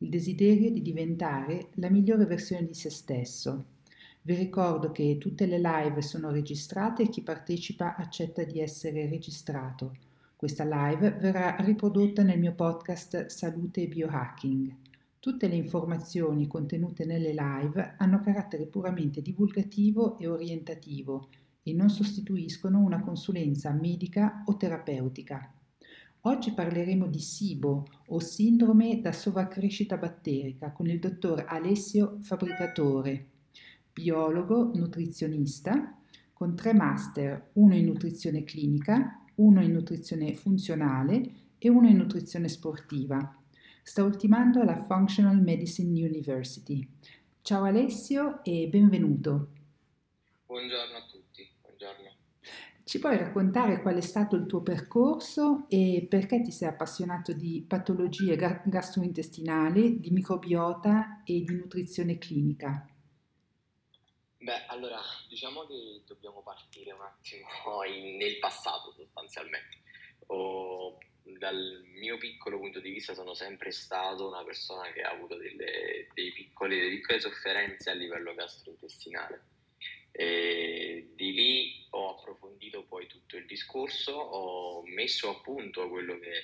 il desiderio di diventare la migliore versione di se stesso. Vi ricordo che tutte le live sono registrate e chi partecipa accetta di essere registrato. Questa live verrà riprodotta nel mio podcast Salute e Biohacking. Tutte le informazioni contenute nelle live hanno carattere puramente divulgativo e orientativo e non sostituiscono una consulenza medica o terapeutica. Oggi parleremo di SIBO o sindrome da sovracrescita batterica con il dottor Alessio Fabricatore, biologo nutrizionista con tre master, uno in nutrizione clinica, uno in nutrizione funzionale e uno in nutrizione sportiva. Sta ultimando alla Functional Medicine University. Ciao Alessio e benvenuto. Buongiorno a tutti, buongiorno. Ci puoi raccontare qual è stato il tuo percorso e perché ti sei appassionato di patologie gastrointestinali, di microbiota e di nutrizione clinica? Beh, allora, diciamo che dobbiamo partire un attimo in, nel passato sostanzialmente. O, dal mio piccolo punto di vista sono sempre stato una persona che ha avuto delle, dei piccoli, delle piccole sofferenze a livello gastrointestinale e di lì ho approfondito poi tutto il discorso, ho messo a punto quello che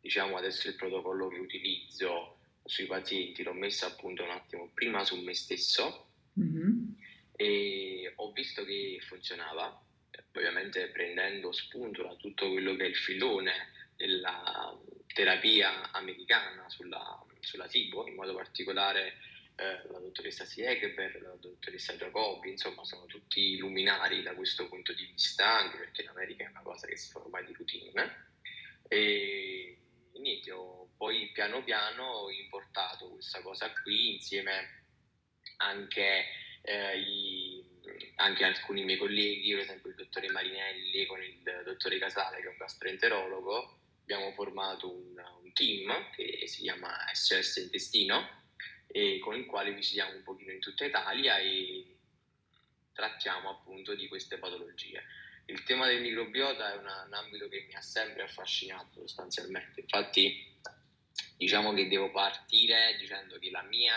diciamo adesso il protocollo che utilizzo sui pazienti, l'ho messo a punto un attimo prima su me stesso mm-hmm. e ho visto che funzionava, ovviamente prendendo spunto da tutto quello che è il filone della terapia americana sulla, sulla SIBO, in modo particolare eh, la dottoressa Siegeber, la dottoressa Giacobbi, insomma sono tutti luminari da questo punto di vista, anche perché in America è una cosa che si fa ormai di routine. E niente, ho poi piano piano ho importato questa cosa qui insieme anche, eh, i, anche alcuni miei colleghi, per esempio il dottore Marinelli con il dottore Casale che è un gastroenterologo, abbiamo formato un, un team che si chiama SOS Intestino e con il quale visitiamo un pochino in tutta Italia e trattiamo appunto di queste patologie. Il tema del microbiota è una, un ambito che mi ha sempre affascinato sostanzialmente, infatti diciamo che devo partire dicendo che la mia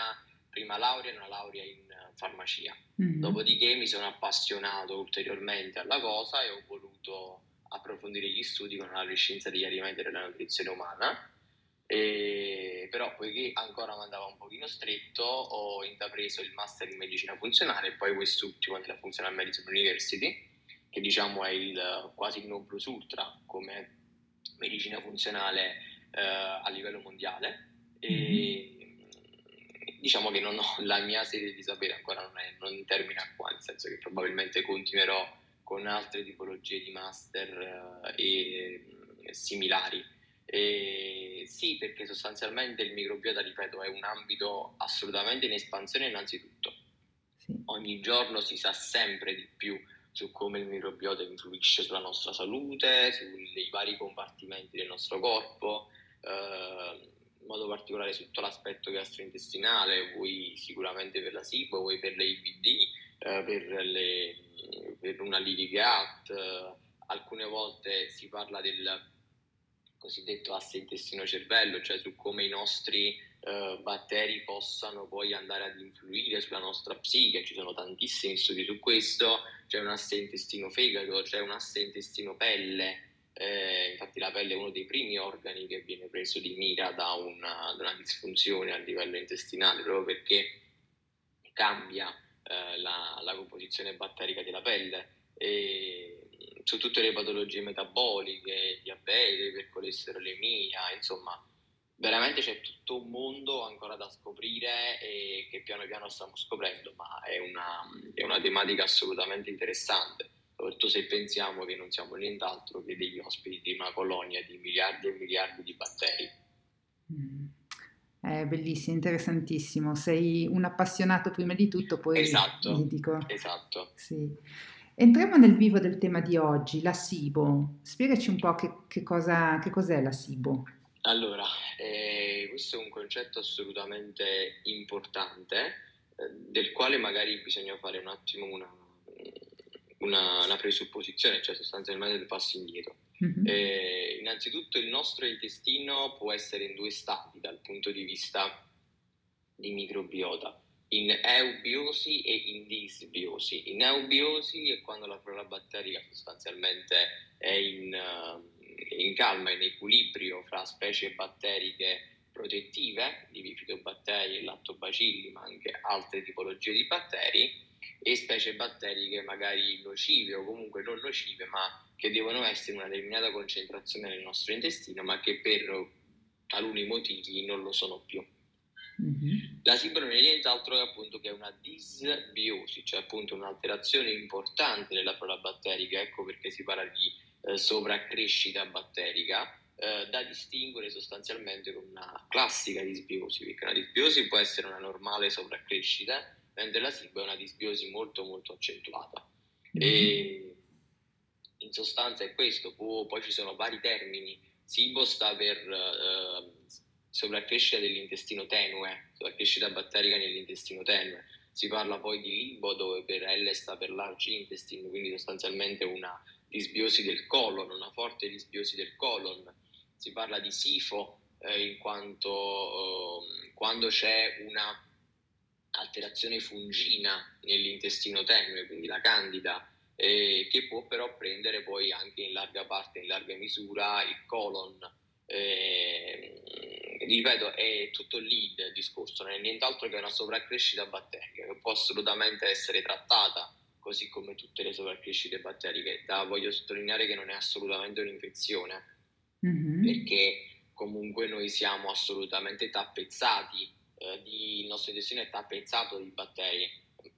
prima laurea è una laurea in farmacia, mm-hmm. dopodiché mi sono appassionato ulteriormente alla cosa e ho voluto approfondire gli studi con la scienza degli alimenti e della nutrizione umana e, però poiché ancora mi andava un pochino stretto ho intrapreso il master in medicina funzionale e poi quest'ultimo nella Functional Medicine University che diciamo è il, quasi il plus ultra come medicina funzionale eh, a livello mondiale e mm-hmm. diciamo che non ho la mia serie di sapere ancora non, è, non termina qua nel senso che probabilmente continuerò con altre tipologie di master eh, e, e similari eh, sì, perché sostanzialmente il microbiota, ripeto, è un ambito assolutamente in espansione innanzitutto. Sì. Ogni giorno si sa sempre di più su come il microbiota influisce sulla nostra salute, sui vari compartimenti del nostro corpo, eh, in modo particolare su tutto l'aspetto gastrointestinale, voi sicuramente per la SIBO, voi per le IBD, eh, per, le, per una Lily Gut, eh, alcune volte si parla del cosiddetto asse intestino-cervello, cioè su come i nostri eh, batteri possano poi andare ad influire sulla nostra psiche. Ci sono tantissimi studi su questo, c'è un asse intestino-fegato, c'è un asse intestino-pelle. Eh, infatti la pelle è uno dei primi organi che viene preso di mira da una, da una disfunzione a livello intestinale, proprio perché cambia eh, la, la composizione batterica della pelle. E, su tutte le patologie metaboliche, diabete, ipercolesterolemia, insomma, veramente c'è tutto un mondo ancora da scoprire e che piano piano stiamo scoprendo, ma è una, è una tematica assolutamente interessante, soprattutto se pensiamo che non siamo nient'altro che degli ospiti di una colonia di miliardi e miliardi di batteri. Mm. Eh, bellissima, interessantissimo. Sei un appassionato prima di tutto, poi Esatto, medico. esatto. Sì. Entriamo nel vivo del tema di oggi, la SIBO. Spiegaci un po' che, che cosa, che cos'è la SIBO. Allora, eh, questo è un concetto assolutamente importante, eh, del quale magari bisogna fare un attimo una, una, una presupposizione, cioè sostanzialmente due passi indietro. Mhm. Eh, innanzitutto il nostro intestino può essere in due stati dal punto di vista di microbiota, in eubiosi e in disbiosi. In eubiosi è quando la flora batterica sostanzialmente è in, eh, in calma, in equilibrio fra specie batteriche protettive, di bifidobbatteri e lattobacilli, ma anche altre tipologie di batteri, e specie batteriche magari nocive o comunque non nocive, ma che devono essere in una determinata concentrazione nel nostro intestino, ma che per taluni motivi non lo sono più. Mhm. La SIBO non è nient'altro che appunto che una disbiosi, cioè appunto un'alterazione importante nella flora batterica, ecco perché si parla di eh, sovraccrescita batterica, eh, da distinguere sostanzialmente con una classica disbiosi, perché una disbiosi può essere una normale sovraccrescita, mentre la SIBO è una disbiosi molto molto accentuata. Mhm. E in sostanza è questo, Può- poi ci sono vari termini. SIBO sta per eh, sovraccrescita dell'intestino tenue, sovraccrescita batterica nell'intestino tenue. Si parla poi di libo, dove per L sta per large intestine, quindi sostanzialmente una disbiosi del colon, una forte disbiosi del colon. Si parla di sifo, eh, in quanto eh, quando c'è una alterazione fungina nell'intestino tenue, quindi la candida, eh, che può però prendere poi anche in larga parte, in larga misura, il colon. Eh, ripeto, è tutto lì il discorso, non è nient'altro che una sovraccrescita batterica che può assolutamente essere trattata così come tutte le sovraccrescite batteriche. Da, voglio sottolineare che non è assolutamente un'infezione, Mhm. perché comunque noi siamo assolutamente tappezzati, eh, di- il nostro intestino è tappezzato di batteri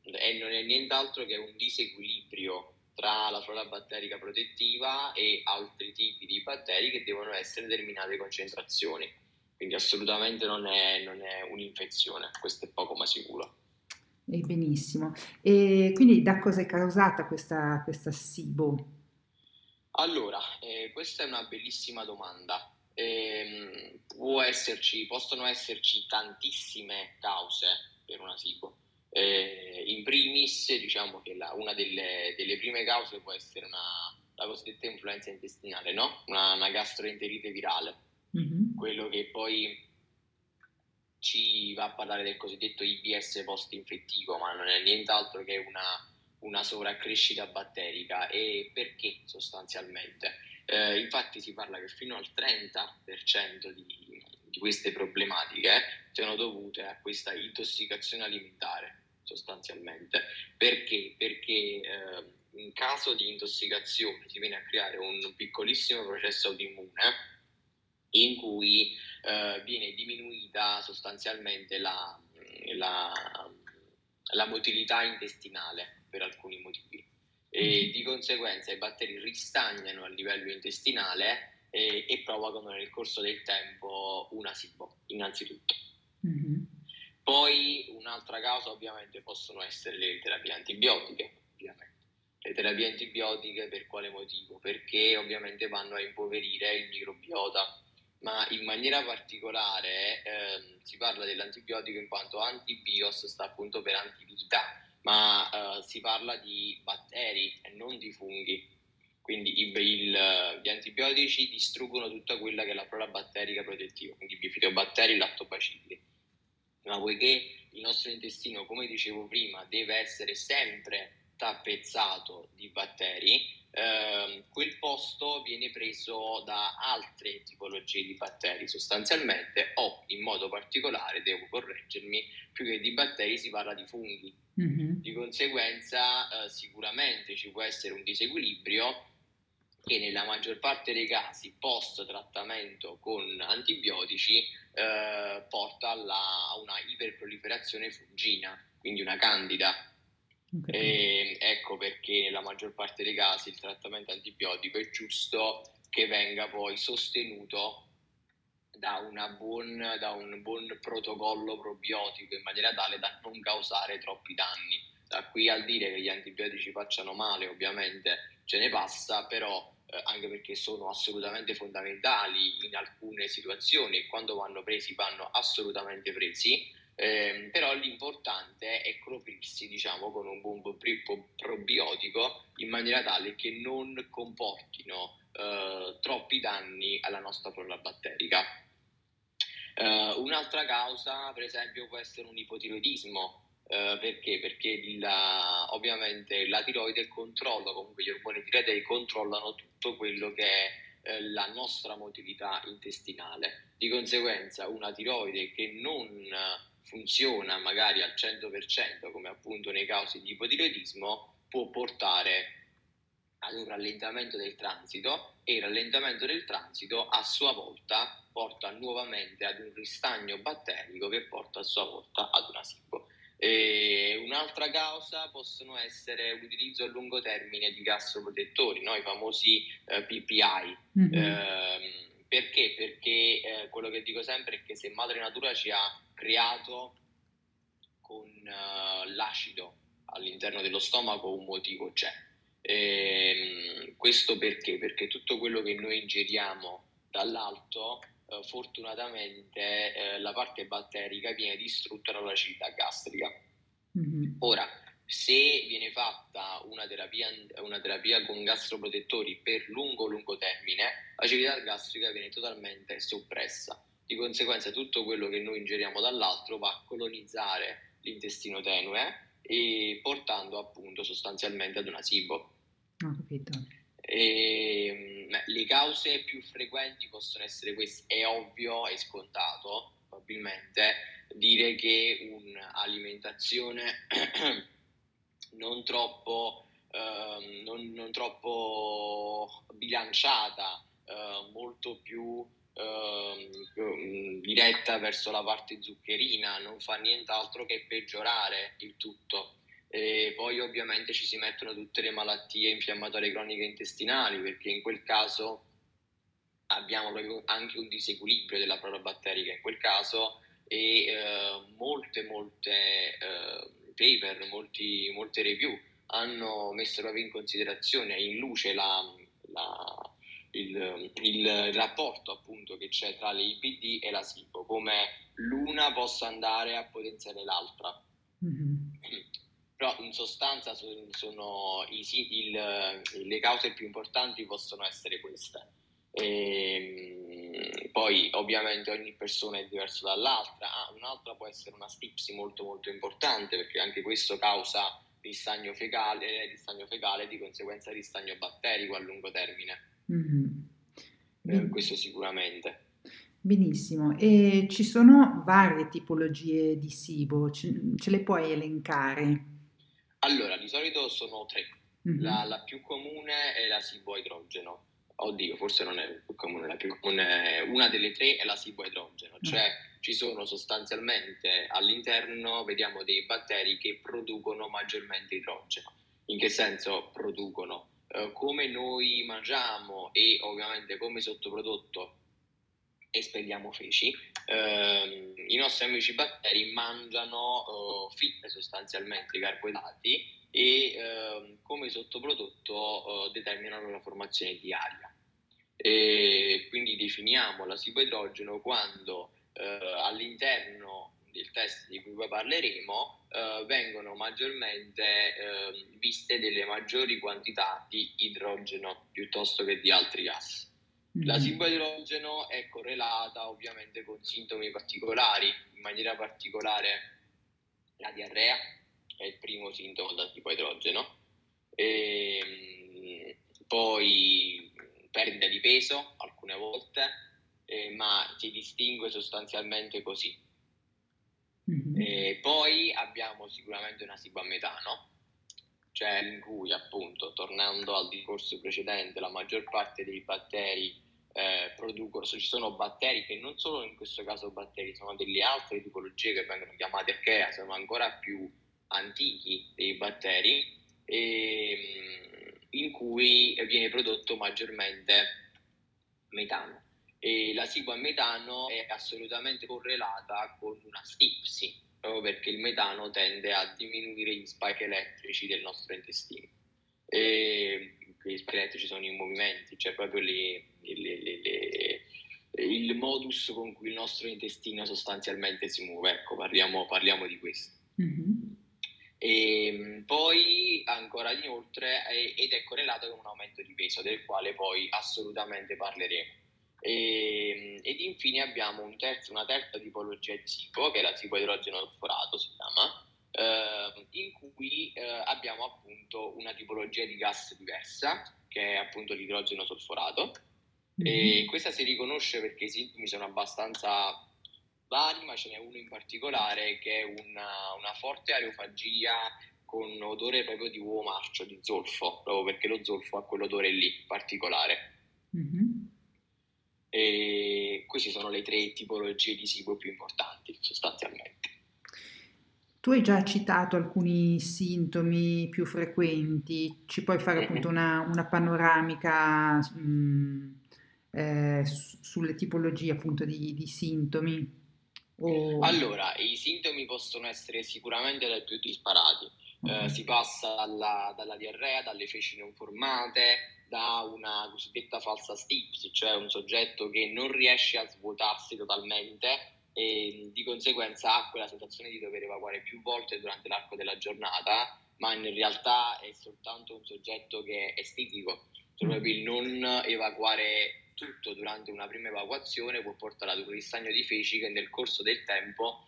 e non è nient'altro che un disequilibrio tra la flora batterica protettiva e altri tipi di batteri che devono essere in determinate concentrazioni. Quindi assolutamente non è, non è un'infezione, questo è poco ma sicuro. E benissimo. E quindi da cosa è causata questa, questa SIBO? Allora, eh, questa è una bellissima domanda. Può esserci, possono esserci tantissime cause per una SIBO. Eh, in primis, diciamo che la- una delle, delle prime cause può essere una, la cosiddetta influenza intestinale, no? Una, una gastroenterite virale, Mhm. Quello che poi ci va a parlare del cosiddetto IBS post-infettivo, ma non è nient'altro che una, una sovraccrescita batterica. E perché sostanzialmente? Eh, infatti si parla che fino al 30% di, di queste problematiche siano dovute a questa intossicazione alimentare, sostanzialmente. Perché? Perché eh, in caso di intossicazione si viene a creare un piccolissimo processo autoimmune in cui eh, viene diminuita sostanzialmente la, la, la motilità intestinale per alcuni motivi e Mhm. di conseguenza i batteri ristagnano a livello intestinale e, e provocano nel corso del tempo una SIBO, innanzitutto. Mhm. Poi un'altra causa ovviamente possono essere le terapie antibiotiche, ovviamente. Le terapie antibiotiche per quale motivo? Perché ovviamente vanno a impoverire il microbiota, ma in maniera particolare ehm, si parla dell'antibiotico in quanto antibios sta appunto per antivita, ma eh, si parla di batteri e non di funghi. Quindi i- il- gli antibiotici distruggono tutta quella che è la flora batterica protettiva, quindi bifidobbatteri e lattobacilli ma poiché il nostro intestino, come dicevo prima, deve essere sempre tappezzato di batteri, ehm, quel posto viene preso da altre tipologie di batteri sostanzialmente o in modo particolare, devo correggermi, più che di batteri si parla di funghi. Mhm. Di conseguenza eh, sicuramente ci può essere un disequilibrio che nella maggior parte dei casi post trattamento con antibiotici eh, porta alla, a una iperproliferazione fungina, quindi una candida. Capito. E ecco perché nella maggior parte dei casi il trattamento antibiotico è giusto che venga poi sostenuto da, buon, da, un buon protocollo probiotico in maniera tale da non causare troppi danni. Da qui al dire che gli antibiotici facciano male, ovviamente ce ne passa, però eh, anche perché sono assolutamente fondamentali in alcune situazioni e quando vanno presi vanno assolutamente presi, eh, però l'importante è coprirsi diciamo, con un buon probiotico in maniera tale che non comportino eh, troppi danni alla nostra flora batterica. Uh, un'altra causa, per esempio, può essere un ipotiroidismo. Uh, perché? Perché la, ovviamente la tiroide controlla, comunque gli ormoni tiroidei controllano tutto quello che è eh, la nostra motilità intestinale. Di conseguenza una tiroide che non funziona magari al 100% come appunto nei casi di ipotiroidismo può portare ad un rallentamento del transito e il rallentamento del transito a sua volta porta nuovamente ad un ristagno batterico che porta a sua volta ad una SIBO. E un'altra causa possono essere l'utilizzo a lungo termine di gastroprotettori, no? i famosi eh, PPI. Mm-hmm. Eh, perché? Perché eh, quello che dico sempre è che se Madre Natura ci ha creato con uh, l'acido all'interno dello stomaco un motivo c'è. E, questo perché? Perché tutto quello che noi ingeriamo dall'alto eh, fortunatamente eh, la parte batterica viene distrutta dall'acidità gastrica. Mm-hmm. Ora, se viene fatta una terapia, una terapia, con gastroprotettori per lungo lungo termine, l'acidità gastrica viene totalmente soppressa. Di conseguenza tutto quello che noi ingeriamo dall'altro va a colonizzare l'intestino tenue e portando appunto sostanzialmente ad una SIBO. Ho capito. E, ehm, le cause più frequenti possono essere queste, è ovvio, è scontato probabilmente dire che un'alimentazione non troppo, eh, non, non troppo bilanciata, eh, molto più eh, diretta verso la parte zuccherina, non fa nient'altro che peggiorare il tutto. E poi ovviamente ci si mettono tutte le malattie infiammatorie croniche intestinali perché in quel caso abbiamo proprio anche un disequilibrio della flora batterica in quel caso e eh, molte molte eh, paper, molti, molte review hanno messo proprio in considerazione in luce la, la, il, il, rapporto appunto che c'è tra le IBD e la SIPO, come l'una possa andare a potenziare l'altra. Mm-hmm però in sostanza sono, sono i, il, le cause più importanti possono essere queste. E, ehm, poi ovviamente ogni persona è diversa dall'altra, ah, un'altra può essere una stipsi molto molto importante perché anche questo causa ristagno fecale, ristagno fecale di conseguenza ristagno batterico a lungo termine. Mm-hmm. Eh, questo sicuramente. Benissimo, e ci sono varie tipologie di SIBO, ce, ce le puoi elencare? Allora, di solito sono tre. Mm-hmm. La, la, più comune è la siboidrogeno. Oddio, forse non è la più comune, la più comune una delle tre è la siboidrogeno, mm-hmm. cioè ci sono sostanzialmente all'interno, vediamo dei batteri che producono maggiormente idrogeno. In che senso producono? Eh, come noi mangiamo e ovviamente come sottoprodotto espelliamo feci, eh, i nostri amici batteri mangiano eh, fibre sostanzialmente, carboidrati e eh, come sottoprodotto eh, determinano la formazione di aria. E quindi definiamo l'asiboidrogeno quando eh, all'interno del test di cui poi parleremo eh, vengono maggiormente viste delle maggiori quantità di idrogeno piuttosto che di altri gas. La mm-hmm. siboidrogeno è correlata ovviamente con sintomi particolari, in maniera particolare la diarrea è il primo sintomo da siboidrogeno, e ehm, poi perdita di peso alcune volte, eh, ma si distingue sostanzialmente così. Poi abbiamo sicuramente una SIBO a metano, cioè in cui appunto, tornando al discorso precedente, la maggior parte dei batteri eh, producono, ci sono batteri che non solo in questo caso batteri, sono delle altre tipologie che vengono chiamate archea, sono ancora più antichi dei batteri, e, in cui viene prodotto maggiormente metano. e la SIBO a metano è assolutamente correlata con una stipsi, proprio perché il metano tende a diminuire gli spike elettrici del nostro intestino. E gli spike elettrici sono i movimenti, cioè proprio le, le, le, il modus con cui il nostro intestino sostanzialmente si muove. Ecco, parliamo, parliamo di questo. Mm-hmm. E poi ancora inoltre, ed è correlato con un aumento di peso, del quale poi assolutamente parleremo. E, ed infine abbiamo un terzo, una terza tipologia di cibo, che è la cibo-idrogeno solforato, si chiama, eh, in cui eh, abbiamo appunto una tipologia di gas diversa, che è appunto l'idrogeno solforato. Mm-hmm. E questa si riconosce perché i sintomi sono abbastanza vari, ma ce n'è uno in particolare che è una, una forte aerofagia con odore proprio di uovo marcio, di zolfo, proprio perché lo zolfo ha quell'odore lì particolare. Mm-hmm. E queste sono le tre tipologie di SIBO più importanti sostanzialmente. Tu hai già citato alcuni sintomi più frequenti, ci puoi fare appunto una, una panoramica mh, mm, eh, sulle tipologie appunto di, di sintomi? O... Allora, i sintomi possono essere sicuramente dai più disparati. Okay. Eh, si passa dalla, dalla, diarrea, dalle feci non formate, da una cosiddetta falsa stipsi, cioè un soggetto che non riesce a svuotarsi totalmente e di conseguenza ha quella sensazione di dover evacuare più volte durante l'arco della giornata, ma in realtà è soltanto un soggetto che è stitico, cioè proprio il non evacuare tutto durante una prima evacuazione può portare ad un ristagno di feci che nel corso del tempo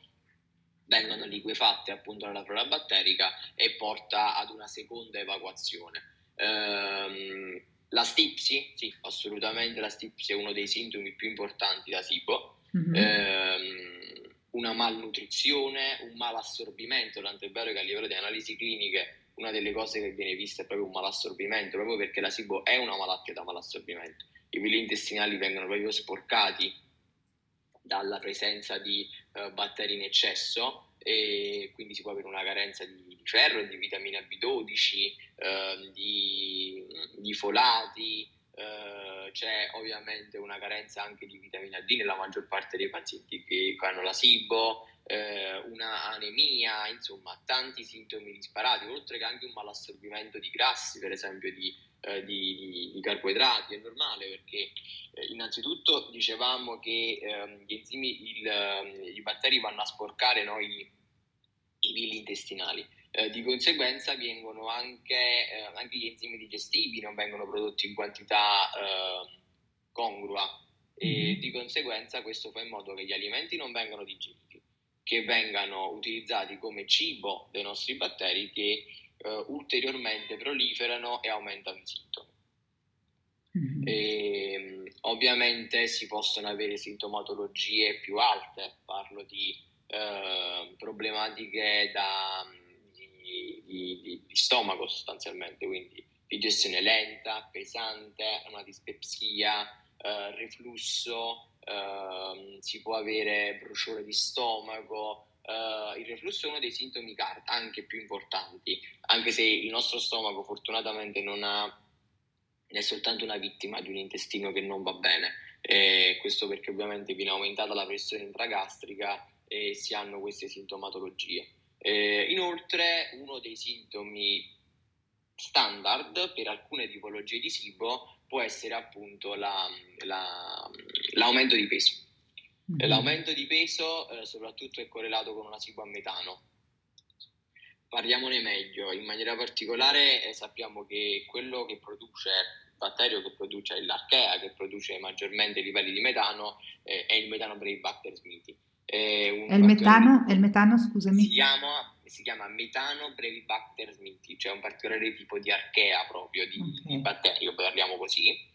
vengono liquefatte appunto nella flora batterica e porta ad una seconda evacuazione. Ehm, la stipsi, sì, assolutamente la stipsi è uno dei sintomi più importanti da SIBO. Mm-hmm. Ehm, una malnutrizione, un malassorbimento, tanto è vero che a livello di analisi cliniche una delle cose che viene vista è proprio un malassorbimento, proprio perché la SIBO è una malattia da malassorbimento. I villi intestinali vengono proprio sporcati dalla presenza di uh, batteri in eccesso e quindi si può avere una carenza di ferro, di vitamina B12, eh, di, di, folati, eh, c'è ovviamente una carenza anche di vitamina D nella maggior parte dei pazienti che hanno la SIBO, eh, una anemia, insomma tanti sintomi disparati, oltre che anche un malassorbimento di grassi, per esempio di, eh, di, di carboidrati, è normale perché eh, innanzitutto dicevamo che ehm, gli enzimi, il, ehm, i batteri vanno a sporcare no, i, i villi intestinali. Eh, di conseguenza vengono anche, eh, anche, gli enzimi digestivi non vengono prodotti in quantità eh, congrua e mm-hmm. di conseguenza questo fa in modo che gli alimenti non vengano digeriti, che vengano utilizzati come cibo dei nostri batteri che eh, ulteriormente proliferano e aumentano i sintomi. Mm-hmm. E, ehm, ovviamente si possono avere sintomatologie più alte, parlo di eh, problematiche da di, di, di stomaco sostanzialmente, quindi digestione lenta, pesante, una dispepsia, eh, reflusso, eh, si può avere bruciore di stomaco. Eh, il reflusso è uno dei sintomi car- anche più importanti, anche se il nostro stomaco fortunatamente non ha, è soltanto una vittima di un intestino che non va bene. E questo perché ovviamente viene aumentata la pressione intragastrica e si hanno queste sintomatologie. Eh, inoltre, uno dei sintomi standard per alcune tipologie di SIBO può essere appunto la, la, l'aumento di peso. Mm-hmm. L'aumento di peso eh, soprattutto è correlato con una SIBO a metano. Parliamone meglio, in maniera particolare eh, sappiamo che quello che produce il batterio che produce l'archea, che produce maggiormente i livelli di metano, eh, è il metano Brevibacter smithi è, è, il metano, è il metano, scusami. Si chiama, si chiama metano Brevibacter sminthi, cioè un particolare tipo di archea proprio, di, okay. di batterio, parliamo così,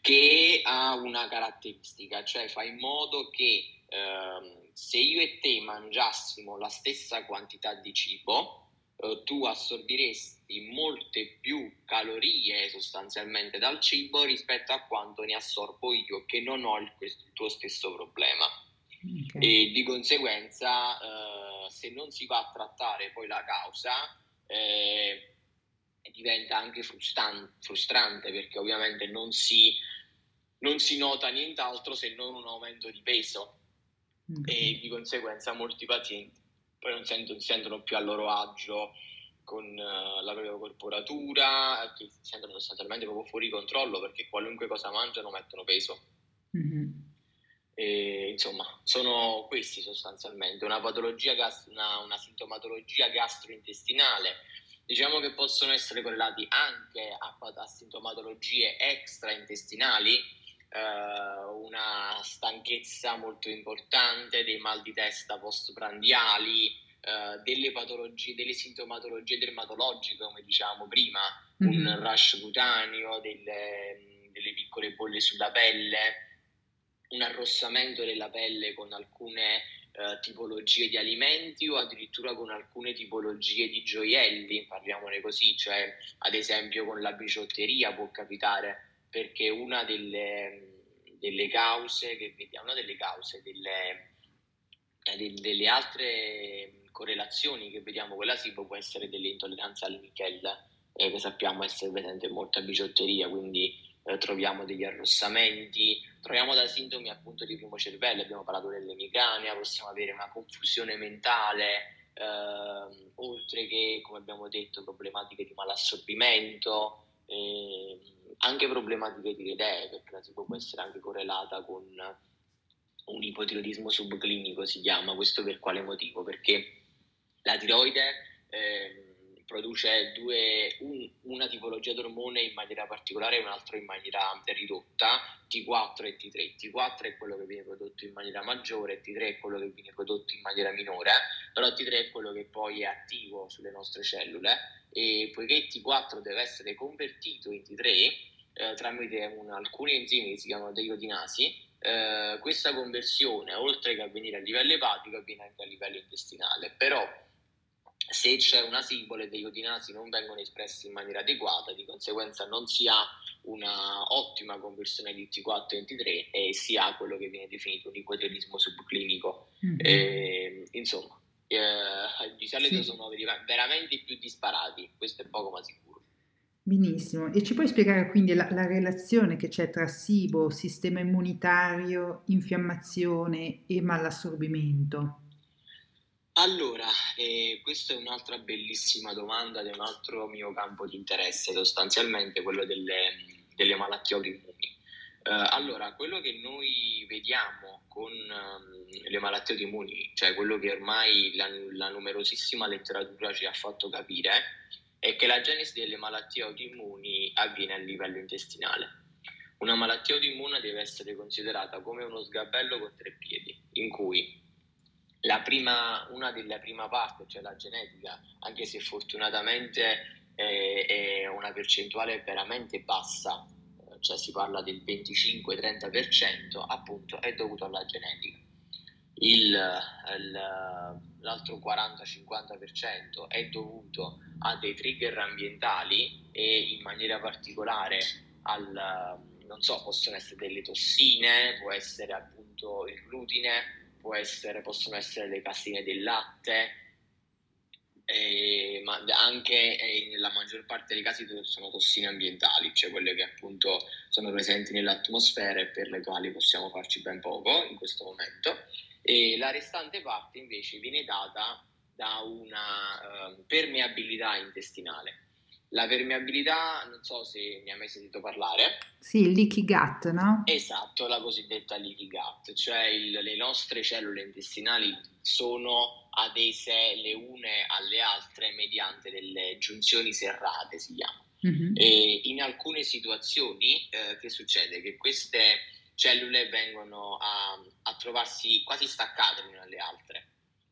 che ha una caratteristica, cioè fa in modo che eh, se io e te mangiassimo la stessa quantità di cibo, eh, tu assorbiresti molte più calorie sostanzialmente dal cibo rispetto a quanto ne assorbo io, che non ho il, il tuo stesso problema. Okay. E di conseguenza, eh, se non si va a trattare poi la causa, eh, diventa anche frustan- frustrante perché ovviamente non si, non si nota nient'altro se non un aumento di peso mm. e di conseguenza molti pazienti poi non sentono, si sentono più a loro agio con uh, la propria corporatura, che si sentono sostanzialmente proprio fuori controllo perché qualunque cosa mangiano mettono peso. Mm-hmm. E, insomma, sono questi sostanzialmente, una patologia, gas- una, una sintomatologia gastrointestinale. Diciamo che possono essere correlati anche a, a sintomatologie extraintestinali, eh, una stanchezza molto importante, dei mal di testa postprandiali, eh, delle patologie, delle sintomatologie dermatologiche, come diciamo prima, mm-hmm. un rash cutaneo, delle, delle piccole bolle sulla pelle, un arrossamento della pelle con alcune uh, tipologie di alimenti o addirittura con alcune tipologie di gioielli, parliamone così, cioè ad esempio con la biciotteria può capitare perché una delle, delle cause che vediamo, una delle cause, delle, eh, delle altre correlazioni che vediamo con la SIBO può essere delle intolleranze al nickel, eh, che sappiamo essere presente in molta biciotteria, quindi eh, troviamo degli arrossamenti, troviamo da sintomi appunto di primo cervello, abbiamo parlato dell'emicrania, possiamo avere una confusione mentale, eh, oltre che, come abbiamo detto, problematiche di malassorbimento, eh, anche problematiche di idee, perché la SIBO può essere anche correlata con un ipotiroidismo subclinico, si chiama, questo per quale motivo? Perché la tiroide eh, produce due, un, una tipologia di ormone in maniera particolare e un'altra in maniera ridotta, T4 e T3. T4 è quello che viene prodotto in maniera maggiore, T3 è quello che viene prodotto in maniera minore, però T3 è quello che poi è attivo sulle nostre cellule e poiché T4 deve essere convertito in T3 eh, tramite un, alcuni enzimi che si chiamano deiodinasi, eh, questa conversione oltre che avvenire a livello epatico avviene anche a livello intestinale, però se c'è una simbolo e dei iodinasi non vengono espressi in maniera adeguata, di conseguenza non si ha una ottima conversione di T4 in T3 e si ha quello che viene definito un ipotiroidismo subclinico. Mm-hmm. E, insomma, eh, di solito sì. sono veramente più disparati, questo è poco ma sicuro. Benissimo, e ci puoi spiegare quindi la, la relazione che c'è tra SIBO, sistema immunitario, infiammazione e malassorbimento? Allora, eh, questa è un'altra bellissima domanda è un altro mio campo di interesse, sostanzialmente quello delle, delle malattie autoimmuni. Eh, allora, quello che noi vediamo con um, le malattie autoimmuni, cioè quello che ormai la, la, numerosissima letteratura ci ha fatto capire, è che la genesi delle malattie autoimmuni avviene a livello intestinale. Una malattia autoimmune deve essere considerata come uno sgabello con tre piedi, in cui prima, una delle prime parti, cioè la genetica, anche se fortunatamente è, è una percentuale veramente bassa, cioè si parla del 25-30%, appunto è dovuto alla genetica. Il, il, l'altro 40-50% è dovuto a dei trigger ambientali e in maniera particolare al, non so, possono essere delle tossine, può essere appunto il glutine, essere, possono essere le caseine del latte, eh, ma anche eh, nella maggior parte dei casi sono tossine ambientali, cioè quelle che appunto sono presenti nell'atmosfera e per le quali possiamo farci ben poco in questo momento. E la restante parte invece viene data da una uh, permeabilità intestinale. La permeabilità, non so se ne hai mai sentito parlare. Sì, il leaky gut, no? Esatto, la cosiddetta leaky gut, cioè il, le nostre cellule intestinali sono adese le une alle altre mediante delle giunzioni serrate, si chiama. Mm-hmm. E in alcune situazioni eh, che succede? Che queste cellule vengono a, a trovarsi quasi staccate le une alle altre,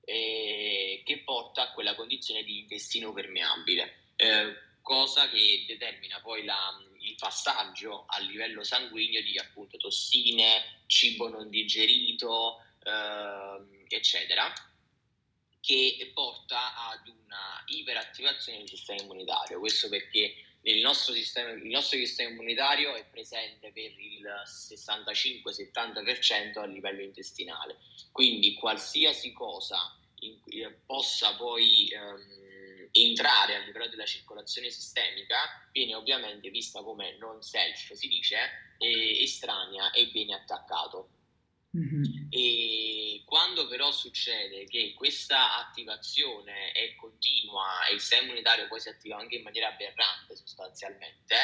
che porta a quella condizione di intestino permeabile. Eh, cosa che determina poi la, il passaggio a livello sanguigno di appunto tossine, cibo non digerito, eh, eccetera, che porta ad una iperattivazione del sistema immunitario. Questo perché nel nostro sistema, il nostro sistema immunitario è presente per il 65-70% a livello intestinale. Quindi qualsiasi cosa in, eh, possa poi ehm, entrare a livello della circolazione sistemica viene ovviamente vista come non self, si dice, estranea e viene attaccato. Mm-hmm. E quando però succede che questa attivazione è continua e il sistema immunitario poi si attiva anche in maniera aberrante sostanzialmente,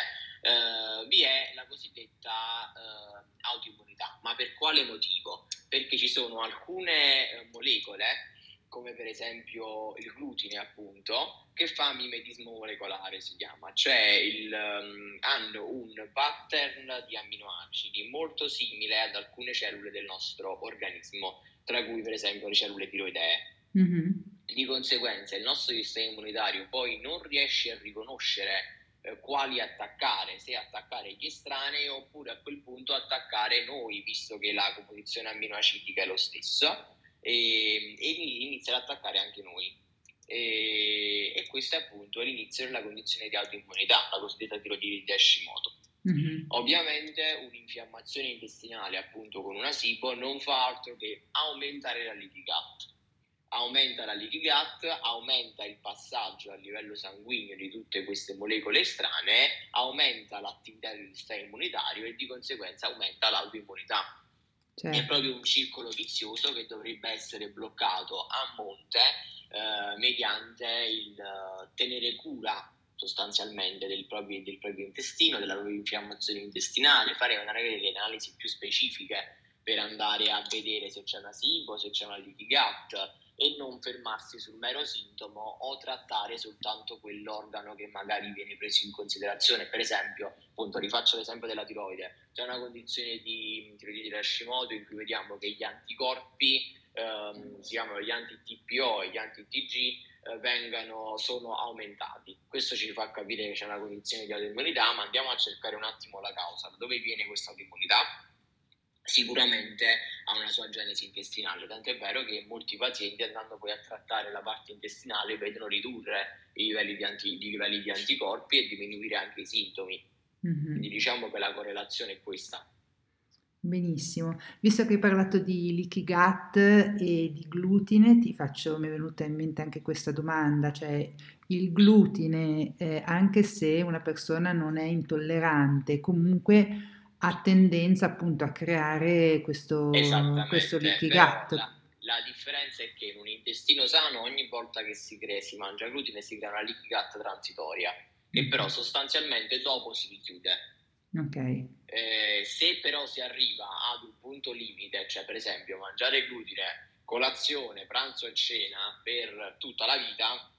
eh, vi è la cosiddetta eh, autoimmunità. Ma per quale motivo? Perché ci sono alcune eh, molecole come per esempio il glutine appunto, che fa mimetismo molecolare si chiama, cioè il, um, hanno un pattern di amminoacidi molto simile ad alcune cellule del nostro organismo, tra cui per esempio le cellule tiroidee. Mm-hmm. Di conseguenza il nostro sistema immunitario poi non riesce a riconoscere eh, quali attaccare, se attaccare gli estranei oppure a quel punto attaccare noi, visto che la composizione amminoacidica è lo stesso e, e inizia ad attaccare anche noi. E, e, questo è appunto l'inizio della condizione di autoimmunità, la cosiddetta tiroidi di Hashimoto. Mm-hmm. Ovviamente un'infiammazione intestinale appunto con una SIBO non fa altro che aumentare la leaky gut. Aumenta la leaky gut, aumenta il passaggio a livello sanguigno di tutte queste molecole estranee, aumenta l'attività del sistema immunitario e di conseguenza aumenta l'autoimmunità. Certo. È proprio un circolo vizioso che dovrebbe essere bloccato a monte eh, mediante il uh, tenere cura sostanzialmente del proprio, del proprio, intestino, della propria infiammazione intestinale, fare una delle analisi più specifiche per andare a vedere se c'è una SIBO, se c'è una leaky gut, e non fermarsi sul mero sintomo o trattare soltanto quell'organo che magari viene preso in considerazione. Per esempio, appunto, rifaccio l'esempio della tiroide, c'è una condizione di tiroide di Hashimoto in cui vediamo che gli anticorpi, ehm, si chiamano gli anti-TPO e gli anti-TG, eh, vengano, sono aumentati. Questo ci fa capire che c'è una condizione di autoimmunità, ma andiamo a cercare un attimo la causa, da dove viene questa autoimmunità? Sicuramente ha una sua genesi intestinale, tant'è vero che molti pazienti andando poi a trattare la parte intestinale vedono ridurre i livelli di, anti, i livelli di anticorpi e diminuire anche i sintomi. Mm-hmm. Quindi diciamo che la correlazione è questa. Benissimo, visto che hai parlato di leaky gut e di glutine, ti faccio, mi è venuta in mente anche questa domanda, cioè il glutine, eh, anche se una persona non è intollerante, comunque ha tendenza appunto a creare questo, questo leaky gut. La, la, differenza è che in un intestino sano ogni volta che si, crea, si mangia glutine si crea una leaky gut transitoria, che però sostanzialmente dopo si richiude. Okay. Eh, se però si arriva ad un punto limite, cioè per esempio mangiare glutine colazione, pranzo e cena per tutta la vita,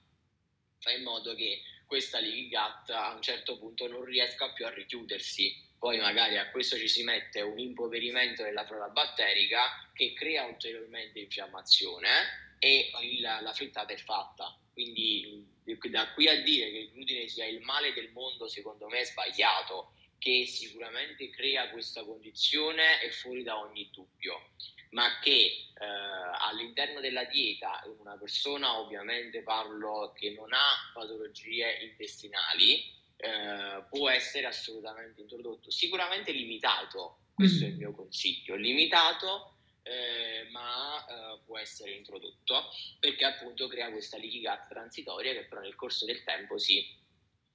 fa in modo che questa leaky gut a un certo punto non riesca più a richiudersi poi magari a questo ci si mette un impoverimento della flora batterica che crea ulteriormente infiammazione e il, la frittata è fatta. Quindi da qui a dire che il glutine sia il male del mondo secondo me è sbagliato, che sicuramente crea questa condizione è fuori da ogni dubbio, ma che eh, all'interno della dieta una persona ovviamente parlo che non ha patologie intestinali, eh, può essere assolutamente introdotto, sicuramente limitato, questo mm. è il mio consiglio, limitato eh, ma eh, può essere introdotto perché appunto crea questa gut transitoria che però nel corso del tempo si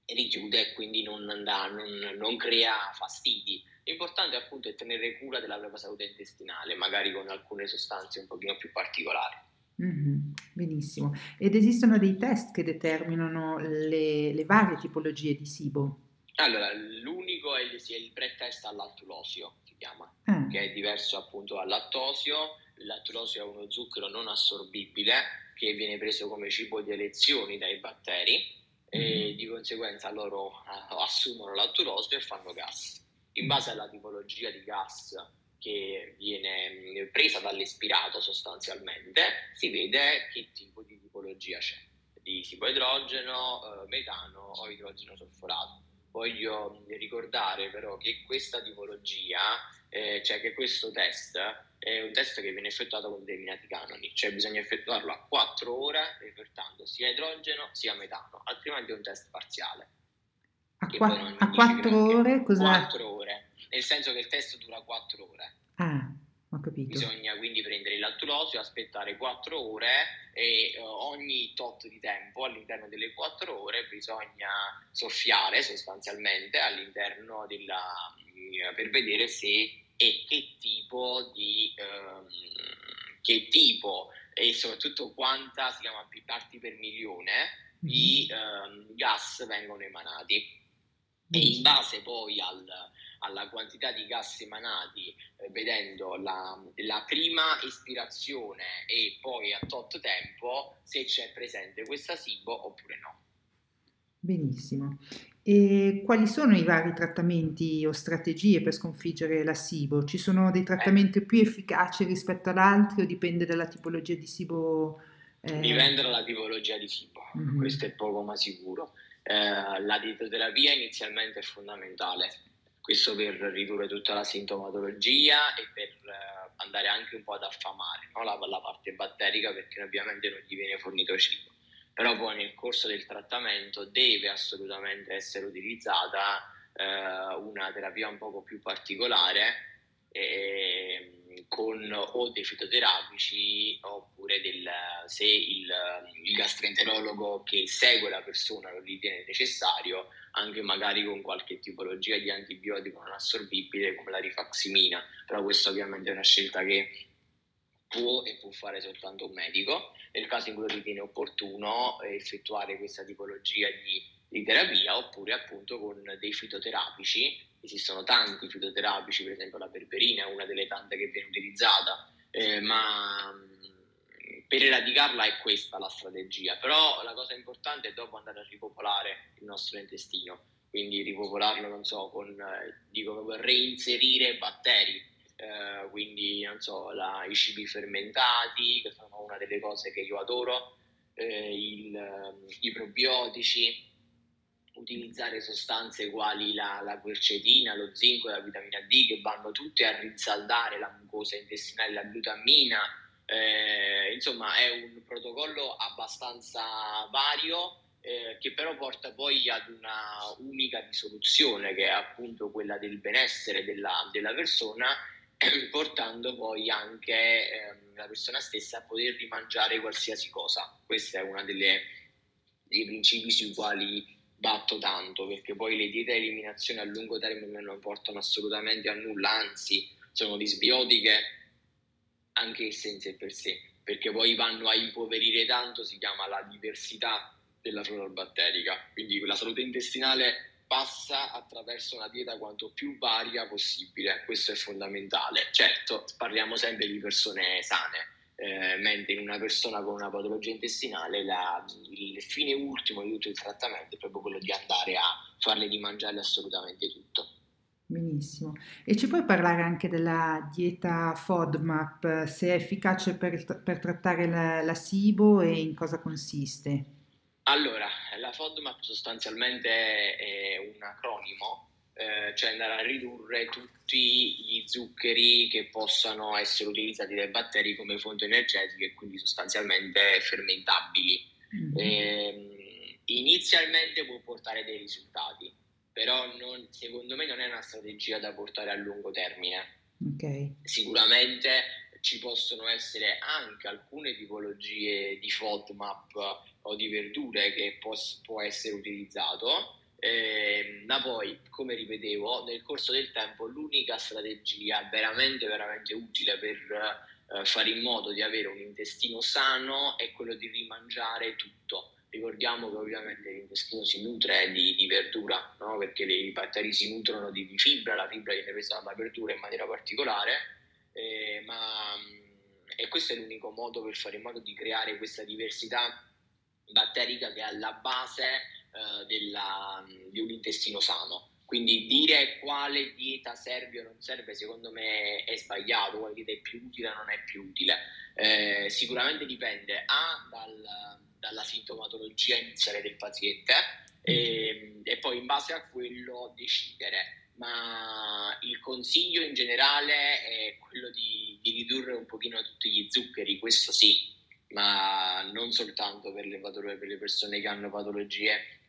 richiude e quindi non, da, non, non crea fastidi. L'importante appunto è tenere cura della propria salute intestinale, magari con alcune sostanze un pochino più particolari. Mm-hmm, benissimo. Ed esistono dei test che determinano le, le varie tipologie di SIBO? Allora, l'unico è il, è il pre-test all'altulosio, si chiama, ah. che è diverso appunto dal lattosio. Il lattulosio è uno zucchero non assorbibile che viene preso come cibo di elezioni dai batteri e mm. di conseguenza loro uh, assumono lattulosio e fanno gas. In base alla tipologia di gas che viene mm, presa dall'espirato sostanzialmente, si vede che tipo di tipologia c'è, di tipo idrogeno, eh, metano o idrogeno solforato. Voglio ricordare però che questa tipologia, eh, cioè che questo test è un test che viene effettuato con determinati canoni, cioè bisogna effettuarlo a 4 ore repertando sia idrogeno sia metano, altrimenti è un test parziale. A, qua- a 4 ore? Cosa? 4 ore nel senso che il test dura 4 ore. Ah, Ho capito. Bisogna quindi prendere il lattulosio, aspettare 4 ore e uh, ogni tot di tempo all'interno delle 4 ore bisogna soffiare sostanzialmente all'interno della per vedere se e che tipo di um, che tipo e soprattutto quanta si chiama parti per milione di um, gas vengono emanati e in base poi al, alla quantità di gas emanati, eh, vedendo la, la, prima ispirazione e poi a tot tempo se c'è presente questa SIBO oppure no. Benissimo. E quali sono i vari trattamenti o strategie per sconfiggere la SIBO? Ci sono dei trattamenti eh. più efficaci rispetto ad altri o dipende dalla tipologia di SIBO? Eh... Dipende dalla tipologia di SIBO, mm-hmm. questo è poco ma sicuro. Eh, la ditoterapia inizialmente è fondamentale, questo per ridurre tutta la sintomatologia e per eh, andare anche un po' ad affamare no? la, la, parte batterica perché ovviamente non gli viene fornito cibo. Però poi nel corso del trattamento deve assolutamente essere utilizzata eh, una terapia un poco più particolare eh, con o dei fitoterapici oppure del, se il, il gastroenterologo che segue la persona lo ritiene necessario, anche magari con qualche tipologia di antibiotico non assorbibile come la rifaximina, però questa ovviamente è una scelta che può e può fare soltanto un medico, nel caso in cui ritiene opportuno effettuare questa tipologia di, di terapia oppure appunto con dei fitoterapici esistono tanti fitoterapici, per esempio la berberina è una delle tante che viene utilizzata, eh, ma per eradicarla è questa la strategia, però la cosa importante è dopo andare a ripopolare il nostro intestino, quindi ripopolarlo, non so, con, eh, dico, reinserire batteri, eh, quindi, non so, la, i cibi fermentati, che sono una delle cose che io adoro, eh, il, i probiotici, utilizzare sostanze quali la, la, quercetina, lo zinco e la vitamina D che vanno tutte a rinsaldare la mucosa intestinale, la glutamina, eh, insomma è un protocollo abbastanza vario eh, che però porta poi ad una unica risoluzione che è appunto quella del benessere della, della persona portando poi anche eh, la persona stessa a poter rimangiare qualsiasi cosa. Questo è uno dei principi sui quali batto tanto perché poi le diete a eliminazione a lungo termine non portano assolutamente a nulla, anzi sono disbiotiche anche esse in sé per sé, perché poi vanno a impoverire tanto, si chiama la diversità della flora batterica, quindi la salute intestinale passa attraverso una dieta quanto più varia possibile, questo è fondamentale. Certo, parliamo sempre di persone sane, eh, mentre in una persona con una patologia intestinale la, il fine ultimo di tutto il trattamento è proprio quello di andare a farle di mangiare assolutamente tutto. Benissimo. E ci puoi parlare anche della dieta FODMAP, se è efficace per, per trattare la, la SIBO e in cosa consiste? Allora, la FODMAP sostanzialmente è un acronimo eh, cioè andare a ridurre tutti gli zuccheri che possano essere utilizzati dai batteri come fonte energetica e quindi sostanzialmente fermentabili. Mm-hmm. Eh, inizialmente può portare dei risultati, però non, secondo me non è una strategia da portare a lungo termine. Okay. Sicuramente ci possono essere anche alcune tipologie di FODMAP o di verdure che può, può essere utilizzato, eh, ma poi, come ripetevo, nel corso del tempo l'unica strategia veramente, veramente utile per eh, fare in modo di avere un intestino sano è quello di rimangiare tutto. Ricordiamo che ovviamente l'intestino si nutre di, di verdura, no? perché i batteri si nutrono di, di, fibra, la fibra viene presa dalla verdura in maniera particolare, eh, ma, e questo è l'unico modo per fare in modo di creare questa diversità batterica che è alla base eh, della, di un intestino sano. Quindi dire quale dieta serve o non serve secondo me è sbagliato, quale dieta è più utile o non è più utile. Eh, sicuramente dipende A dal, dalla sintomatologia iniziale del paziente e, e, poi in base a quello decidere. Ma il consiglio in generale è quello di, di ridurre un pochino tutti gli zuccheri, questo sì, ma non soltanto per le, per le persone che hanno patologie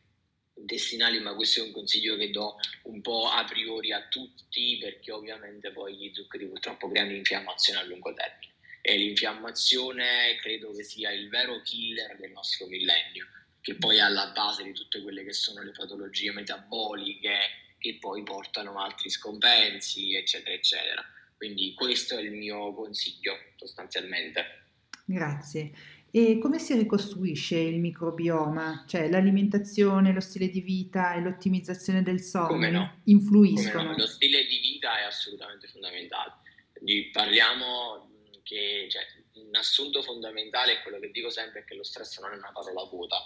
intestinali, ma questo è un consiglio che do un po' a priori a tutti perché ovviamente poi gli zuccheri purtroppo creano infiammazione a lungo termine e l'infiammazione credo che sia il vero killer del nostro millennio, che poi è alla base di tutte quelle che sono le patologie metaboliche che poi portano altri scompensi, eccetera, eccetera. Quindi questo è il mio consiglio sostanzialmente. Grazie. E come si ricostruisce il microbioma? Cioè l'alimentazione, lo stile di vita e l'ottimizzazione del sonno no? influiscono? No? Lo stile di vita è assolutamente fondamentale. Quindi parliamo che cioè, un assunto fondamentale è quello che dico sempre è che lo stress non è una parola vuota.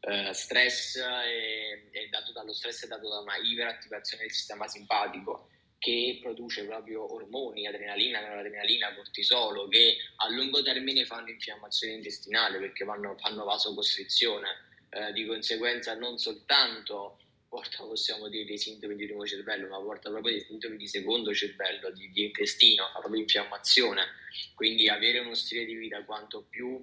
Uh, stress è, è dato dallo stress è dato da una iperattivazione del sistema simpatico che produce proprio ormoni, adrenalina, noradrenalina, cortisolo, che a lungo termine fanno infiammazione intestinale perché fanno, fanno vasocostrizione, eh, di conseguenza non soltanto porta, possiamo dire, dei sintomi di primo cervello, ma porta proprio dei sintomi di secondo cervello, di, di intestino, fa proprio infiammazione. Quindi avere uno stile di vita quanto più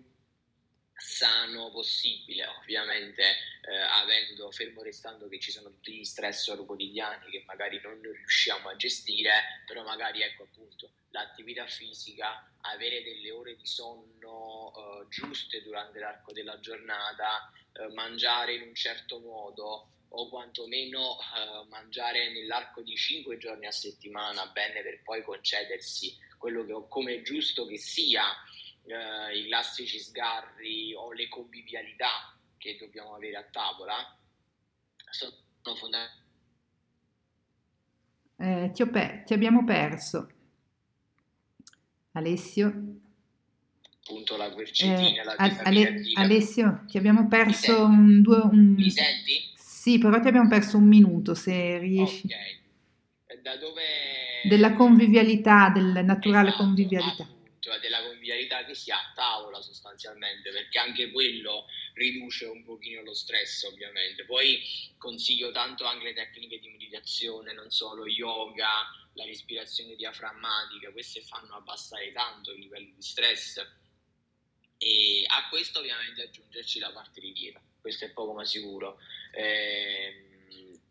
sano possibile, ovviamente eh, avendo fermo restando che ci sono tutti gli stressor quotidiani che magari non riusciamo a gestire, però magari ecco appunto l'attività fisica, avere delle ore di sonno eh, giuste durante l'arco della giornata, eh, mangiare in un certo modo o quantomeno eh, mangiare nell'arco di 5 giorni a settimana bene per poi concedersi quello che come è giusto che sia eh, i classici sgarri o le convivialità che dobbiamo avere a tavola sono fondamentali. Eh, ti, pe- ti abbiamo perso. Alessio? Appunto la quercetina, eh, la Ale- Alessio, ti abbiamo perso un, due... Un... Mi senti? Sì, però ti abbiamo perso un minuto, se riesci. Ok. Da dove... Della convivialità, del naturale esatto, convivialità. Appunto della convivialità che si ha a tavola sostanzialmente, perché anche quello riduce un pochino lo stress ovviamente. Poi consiglio tanto anche le tecniche di meditazione, non solo yoga, la respirazione diaframmatica, queste fanno abbassare tanto il livello di stress e a questo ovviamente aggiungerci la parte di dieta, questo è poco ma sicuro. Eh,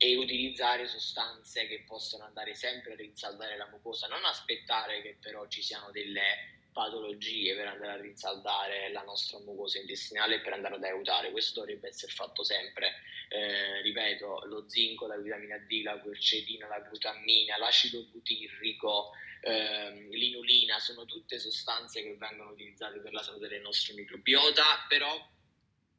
e utilizzare sostanze che possono andare sempre a rinsaldare la mucosa, non aspettare che però ci siano delle patologie per andare a rinsaldare la nostra mucosa intestinale e per andare ad aiutare. Questo dovrebbe essere fatto sempre. Eh, ripeto, lo zinco, la vitamina D, la quercetina, la glutammina, l'acido butirrico, eh, l'inulina, sono tutte sostanze che vengono utilizzate per la salute del nostro microbiota, però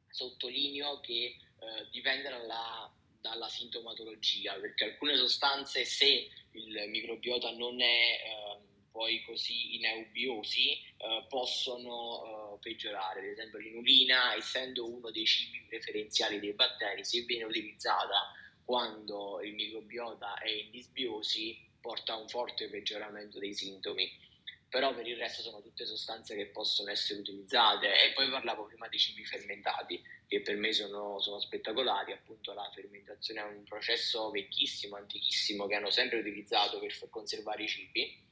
sottolineo che eh, dipende dalla, dalla sintomatologia, perché alcune sostanze se il microbiota non è ehm, poi così in eubiosi eh, possono eh, peggiorare. Ad esempio l'inulina, essendo uno dei cibi preferenziali dei batteri, se viene utilizzata quando il microbiota è in disbiosi, porta a un forte peggioramento dei sintomi. Però per il resto sono tutte sostanze che possono essere utilizzate. E poi parlavo prima di cibi fermentati, che per me sono, sono spettacolari. Appunto la fermentazione è un processo vecchissimo, antichissimo, che hanno sempre utilizzato per conservare i cibi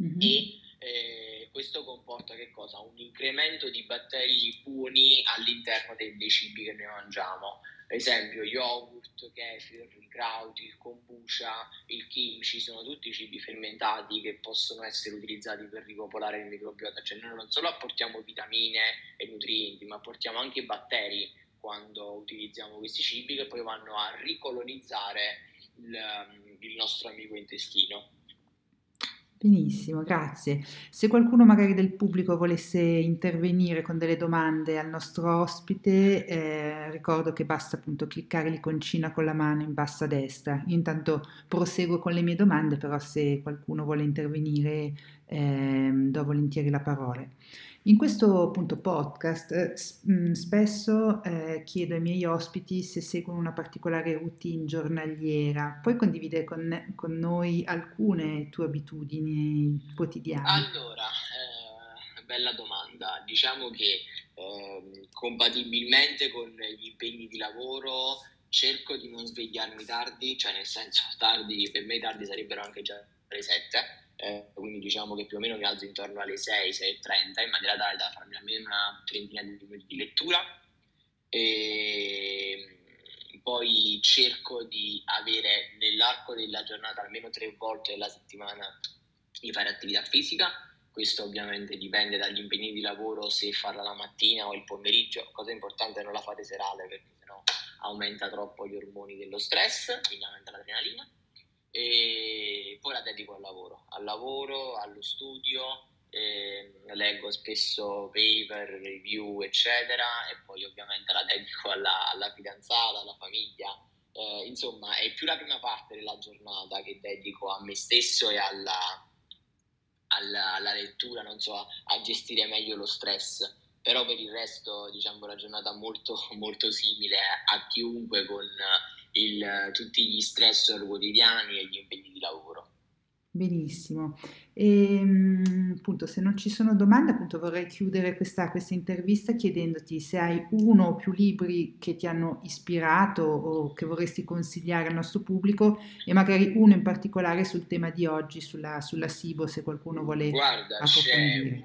mm-hmm. e eh, questo comporta che cosa? Un incremento di batteri buoni all'interno dei, dei cibi che noi mangiamo. Ad esempio, yogurt, kefir, il kraut, il kombucha, il kimchi sono tutti cibi fermentati che possono essere utilizzati per ripopolare il microbiota. Cioè, noi non solo apportiamo vitamine e nutrienti, ma apportiamo anche batteri quando utilizziamo questi cibi che poi vanno a ricolonizzare il, il nostro amico intestino. Benissimo, grazie. Se qualcuno magari del pubblico volesse intervenire con delle domande al nostro ospite, eh, ricordo che basta appunto cliccare l'iconcina con la mano in basso a destra. Io intanto proseguo con le mie domande, però se qualcuno vuole intervenire eh, do volentieri la parola. In questo appunto podcast eh, mm, spesso eh, chiedo ai miei ospiti se seguono una particolare routine giornaliera, puoi condividere con, con noi alcune tue abitudini quotidiane? Allora, eh, bella domanda. Diciamo che ehm, compatibilmente con gli impegni di lavoro cerco di non svegliarmi tardi, cioè nel senso tardi, per me tardi sarebbero anche già le 7 eh, quindi diciamo che più o meno mi alzo intorno alle 6, 6.30 in maniera tale da farmi almeno una trentina di minuti di lettura e poi poi cerco di avere nell'arco della giornata almeno tre volte alla settimana di fare attività fisica. Questo ovviamente dipende dagli impegni di lavoro, se farla la mattina o il pomeriggio. Cosa importante è non la fate serale perché sennò aumenta troppo gli ormoni dello stress, quindi aumenta l'adrenalina. E poi la dedico al lavoro, al lavoro, allo studio, eh, leggo spesso paper, review, eccetera, e poi ovviamente la dedico alla, alla fidanzata, alla famiglia. Eh, insomma, è più la prima parte della giornata che dedico a me stesso e alla, alla, alla lettura, non so, a, a, gestire meglio lo stress. Però per il resto, diciamo, la giornata molto, molto simile a chiunque con il, tutti gli stress quotidiani e gli impegni di lavoro. Benissimo. E, ehm, appunto, se non ci sono domande, appunto, vorrei chiudere questa, questa, intervista chiedendoti se hai uno o più libri che ti hanno ispirato o che vorresti consigliare al nostro pubblico e magari uno in particolare sul tema di oggi, sulla, sulla SIBO, se qualcuno vuole Guarda, c'è un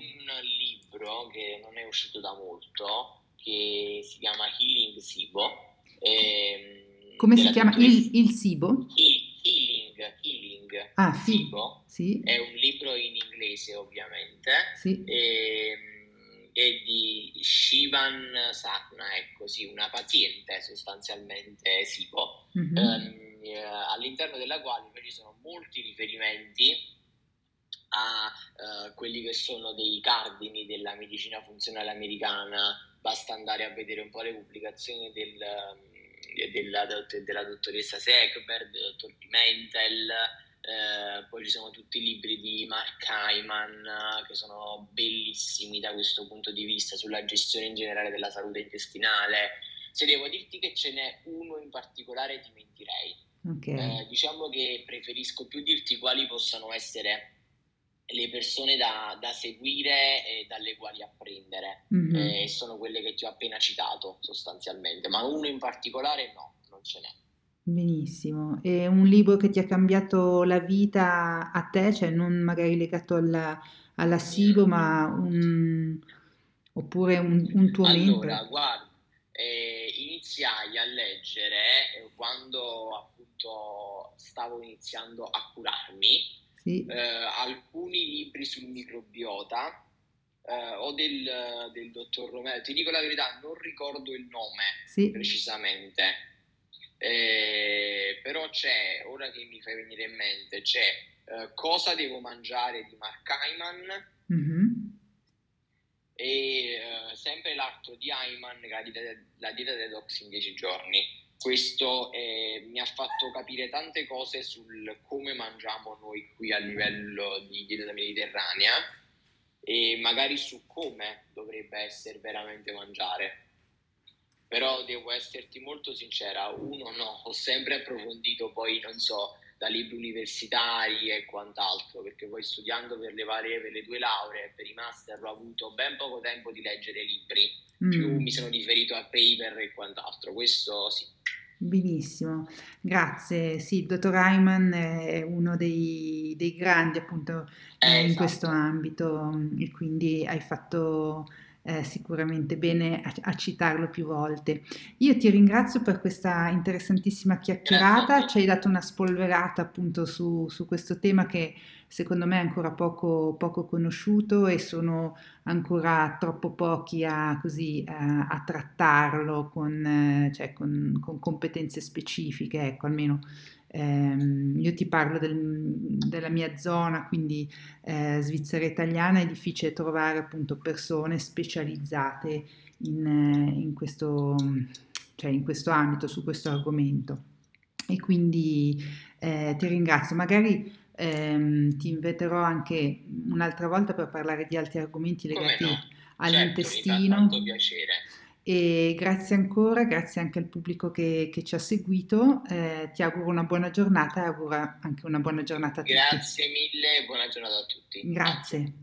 libro che non è uscito da molto, che si chiama Healing SIBO. Ehm, Come si chiama? Il, il SIBO? Il, Healing, Healing ah, Sibo, sì. è un libro in inglese ovviamente, sì. e, ehm, è di Shivan Sakna, ecco sì, una paziente sostanzialmente Sibo, mm-hmm. eh, all'interno della quale ci sono molti riferimenti a uh, quelli che sono dei cardini della medicina funzionale americana, basta andare a vedere un po' le pubblicazioni del della, della dottoressa Seckberg, del dottor Pimentel, eh, poi ci sono tutti i libri di Mark Hyman che sono bellissimi da questo punto di vista sulla gestione in generale della salute intestinale. Se devo dirti che ce n'è uno in particolare ti mentirei. Okay. Eh, diciamo che preferisco più dirti quali possano essere le persone da, da, seguire e dalle quali apprendere mm-hmm. eh, sono quelle che ti ho appena citato sostanzialmente, ma uno in particolare no, non ce n'è. Benissimo, e un libro che ti ha cambiato la vita a te, cioè non magari legato alla, alla SIBO, ma un, oppure un, un tuo allora, membro? Allora, guarda, eh, iniziai a leggere eh, quando appunto stavo iniziando a curarmi sì. eh, alcuni libri sul microbiota eh, o del, del, dottor Romero. Ti dico la verità, non ricordo il nome sì. precisamente, eh, però c'è, ora che mi fai venire in mente, c'è eh, Cosa devo mangiare di Mark Hyman. Mm-hmm. E eh, sempre l'altro di Hyman, la dieta, la dieta detox in 10 giorni questo eh, mi ha fatto capire tante cose sul come mangiamo noi qui a livello di dieta mediterranea e magari su come dovrebbe essere veramente mangiare. Però devo esserti molto sincera, uno no, ho sempre approfondito poi, non so, da libri universitari e quant'altro, perché poi studiando per le varie, per le due lauree per i master ho avuto ben poco tempo di leggere libri, mm. più mi sono riferito a paper e quant'altro, questo sì. Benissimo, grazie. Sì, il dottor Hyman è uno dei, dei grandi appunto eh, in esatto. questo ambito e quindi hai fatto eh, sicuramente bene a, a, citarlo più volte. Io ti ringrazio per questa interessantissima chiacchierata, ci hai dato una spolverata appunto su, su questo tema che secondo me è ancora poco, poco conosciuto e sono ancora troppo pochi a, così, a, a trattarlo con, eh, cioè con, con, competenze specifiche, ecco almeno io ti parlo del, della mia zona, quindi eh, Svizzera italiana, è difficile trovare appunto persone specializzate in, in, questo, cioè in questo ambito, su questo argomento. E quindi eh, ti ringrazio. Magari ehm, ti inviterò anche un'altra volta per parlare di altri argomenti legati no? all'intestino. Certo, piacere. E grazie ancora, grazie anche al pubblico che, che ci ha seguito. Eh, ti auguro una buona giornata e auguro anche una buona giornata a tutti. Grazie mille e buona giornata a tutti. Grazie.